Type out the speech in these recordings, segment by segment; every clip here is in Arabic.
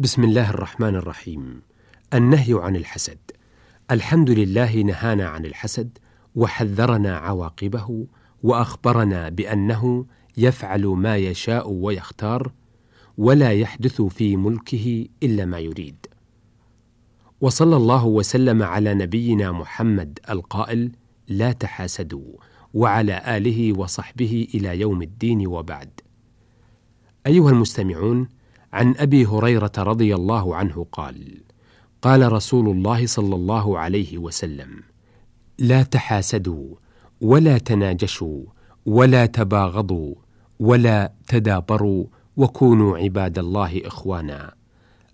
بسم الله الرحمن الرحيم. النهي عن الحسد. الحمد لله نهانا عن الحسد وحذرنا عواقبه وأخبرنا بأنه يفعل ما يشاء ويختار ولا يحدث في ملكه إلا ما يريد. وصلى الله وسلم على نبينا محمد القائل لا تحاسدوا وعلى آله وصحبه إلى يوم الدين وبعد. أيها المستمعون عن أبي هريرة رضي الله عنه قال قال رسول الله صلى الله عليه وسلم لا تحاسدوا ولا تناجشوا ولا تباغضوا ولا تدابروا وكونوا عباد الله إخوانا.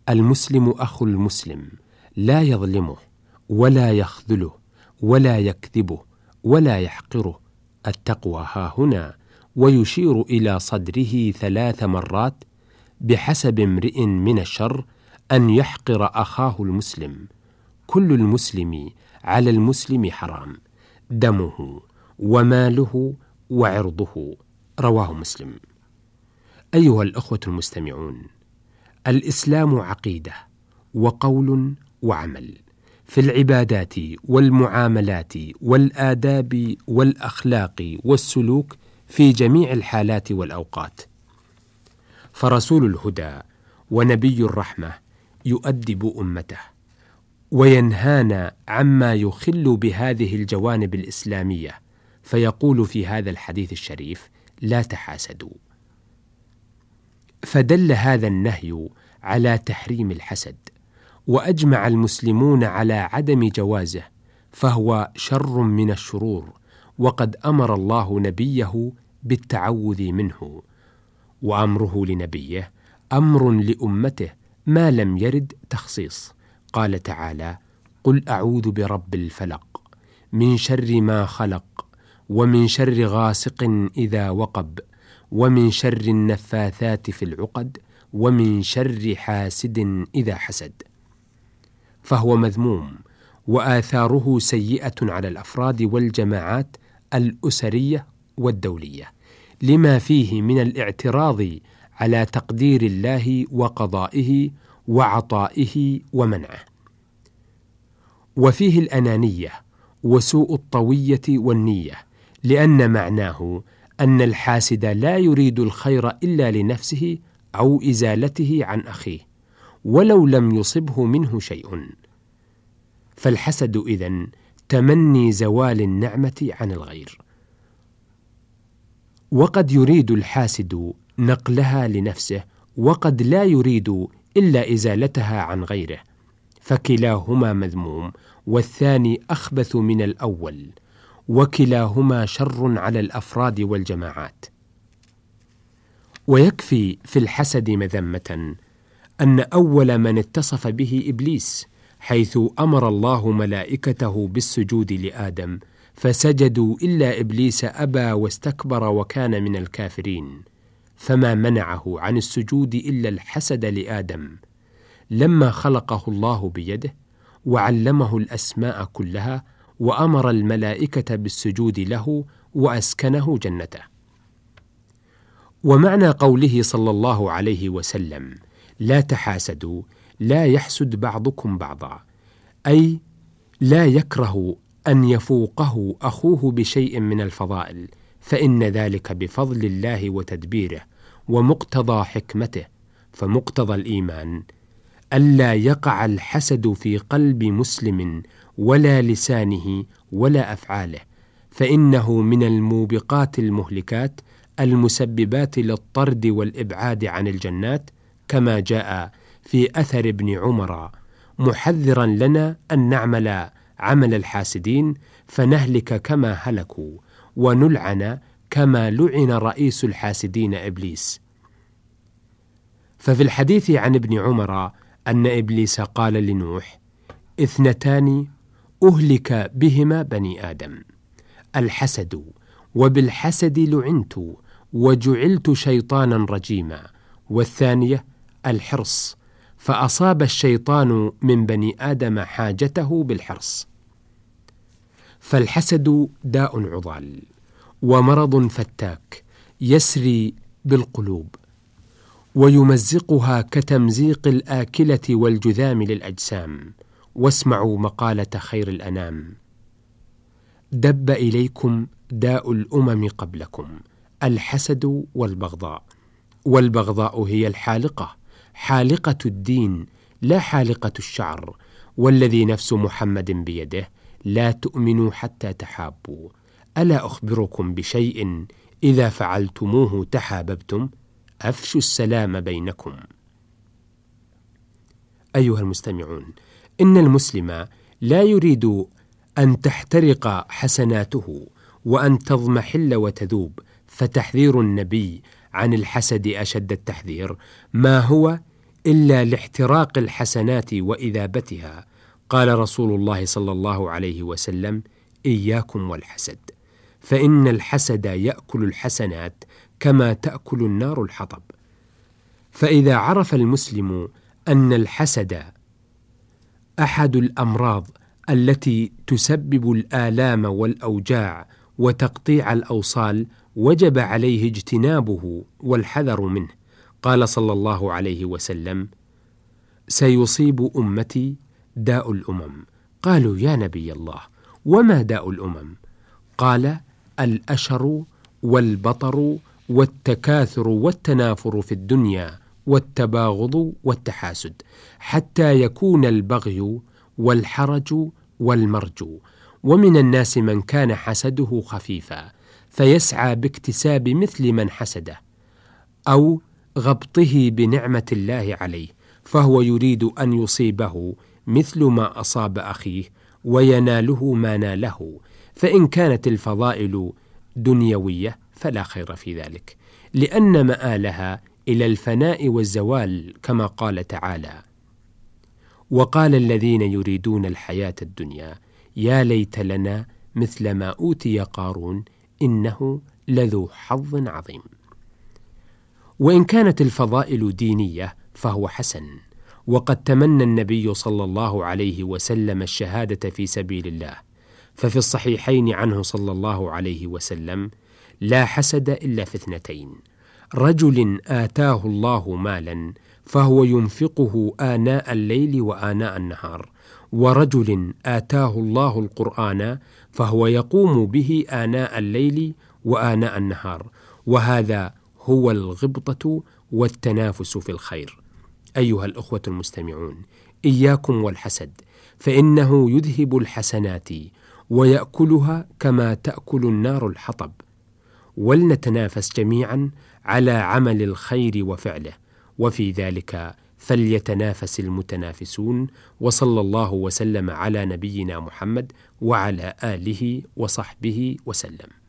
المسلم أخو المسلم لا يظلمه ولا يخذله ولا يكذبه ولا يحقره. التقوى ها هنا ويشير إلى صدره ثلاث مرات بحسب امرئ من الشر أن يحقر أخاه المسلم. كل المسلم على المسلم حرام. دمه وماله وعرضه. رواه مسلم. أيها الأخوة المستمعون الإسلام عقيدة وقول وعمل. في العبادات والمعاملات والآداب والأخلاق والسلوك في جميع الحالات والأوقات. فرسول الهدى ونبي الرحمة يؤدب أمته وينهانا عما يخل بهذه الجوانب الإسلامية فيقول في هذا الحديث الشريف لا تحاسدوا. فدل هذا النهي على تحريم الحسد وأجمع المسلمون على عدم جوازه فهو شر من الشرور وقد أمر الله نبيه بالتعوذ منه. وأمره لنبيه أمر لأمته ما لم يرد تخصيص. قال تعالى قل أعوذ برب الفلق من شر ما خلق ومن شر غاسق إذا وقب ومن شر النفاثات في العقد ومن شر حاسد إذا حسد. فهو مذموم وآثاره سيئة على الأفراد والجماعات الأسرية والدولية. لما فيه من الاعتراض على تقدير الله وقضائه وعطائه ومنعه. وفيه الأنانية وسوء الطوية والنية لأن معناه أن الحاسد لا يريد الخير إلا لنفسه أو إزالته عن أخيه ولو لم يصبه منه شيء. فالحسد إذن تمني زوال النعمة عن الغير. وقد يريد الحاسد نقلها لنفسه وقد لا يريد إلا إزالتها عن غيره. فكلاهما مذموم والثاني أخبث من الأول وكلاهما شر على الأفراد والجماعات. ويكفي في الحسد مذمة أن أول من اتصف به إبليس حيث أمر الله ملائكته بالسجود لآدم فسجدوا إلا إبليس أبى واستكبر وكان من الكافرين. فما منعه عن السجود إلا الحسد لآدم. لما خلقه الله بيده وعلمه الأسماء كلها وأمر الملائكة بالسجود له وأسكنه جنته. ومعنى قوله صلى الله عليه وسلم لا تحاسدوا لا يحسد بعضكم بعضا. أي لا يكره أن يفوقه أخوه بشيء من الفضائل فإن ذلك بفضل الله وتدبيره ومقتضى حكمته فمقتضى الإيمان. ألا يقع الحسد في قلب مسلم ولا لسانه ولا أفعاله فإنه من الموبقات المهلكات المسببات للطرد والإبعاد عن الجنات كما جاء في أثر ابن عمر محذرا لنا أن نعمل عمل الحاسدين فنهلك كما هلكوا ونلعن كما لعن رئيس الحاسدين إبليس. ففي الحديث عن ابن عمر أن إبليس قال لنوح اثنتان أهلك بهما بني آدم الحسد وبالحسد لعنت وجعلت شيطانا رجيما والثانية الحرص فأصاب الشيطان من بني آدم حاجته بالحرص. فالحسد داء عضال ومرض فتاك يسري بالقلوب ويمزقها كتمزيق الآكلة والجذام للأجسام. واسمعوا مقالة خير الأنام. دب إليكم داء الأمم قبلكم الحسد والبغضاء. والبغضاء هي الحالقة. حالقة الدين لا حالقة الشعر والذي نفس محمد بيده لا تؤمنوا حتى تحابوا. ألا أخبركم بشيء؟ إذا فعلتموه تحاببتم أفشوا السلام بينكم. أيها المستمعون إن المسلم لا يريد أن تحترق حسناته وأن تضمحل وتذوب فتحذير النبي عن الحسد أشد التحذير. ما هو إلا لاحتراق الحسنات وإذابتها؟ قال رسول الله صلى الله عليه وسلم إياكم والحسد. فإن الحسد يأكل الحسنات كما تأكل النار الحطب. فإذا عرف المسلم أن الحسد أحد الأمراض التي تسبب الآلام والأوجاع وتقطيع الأوصال وجب عليه اجتنابه والحذر منه. قال صلى الله عليه وسلم سيصيب أمتي داء الأمم. قالوا يا نبي الله وما داء الأمم؟ قال الأشر والبطر والتكاثر والتنافر في الدنيا والتباغض والتحاسد حتى يكون البغي والحرج والمرج ومن الناس من كان حسده خفيفا. فيسعى باكتساب مثل من حسده أو غبطه بنعمة الله عليه فهو يريد أن يصيبه مثل ما أصاب أخيه ويناله ما ناله فإن كانت الفضائل دنيوية فلا خير في ذلك لأن مآلها إلى الفناء والزوال كما قال تعالى وقال الذين يريدون الحياة الدنيا يا ليت لنا مثل ما أوتي قارون إنه لذو حظ عظيم. وإن كانت الفضائل دينية فهو حسن وقد تمنى النبي صلى الله عليه وسلم الشهادة في سبيل الله ففي الصحيحين عنه صلى الله عليه وسلم لا حسد إلا في اثنتين. رجل آتاه الله مالا فهو ينفقه آناء الليل وآناء النهار ورجل آتاه الله القرآن فهو يقوم به آناء الليل وآناء النهار وهذا هو الغبطة والتنافس في الخير. أيها الأخوة المستمعون إياكم والحسد فإنه يذهب الحسنات ويأكلها كما تأكل النار الحطب. ولنتنافس جميعا على عمل الخير وفعله وفي ذلك فليتنافس المتنافسون وصلى الله وسلم على نبينا محمد وعلى آله وصحبه وسلم.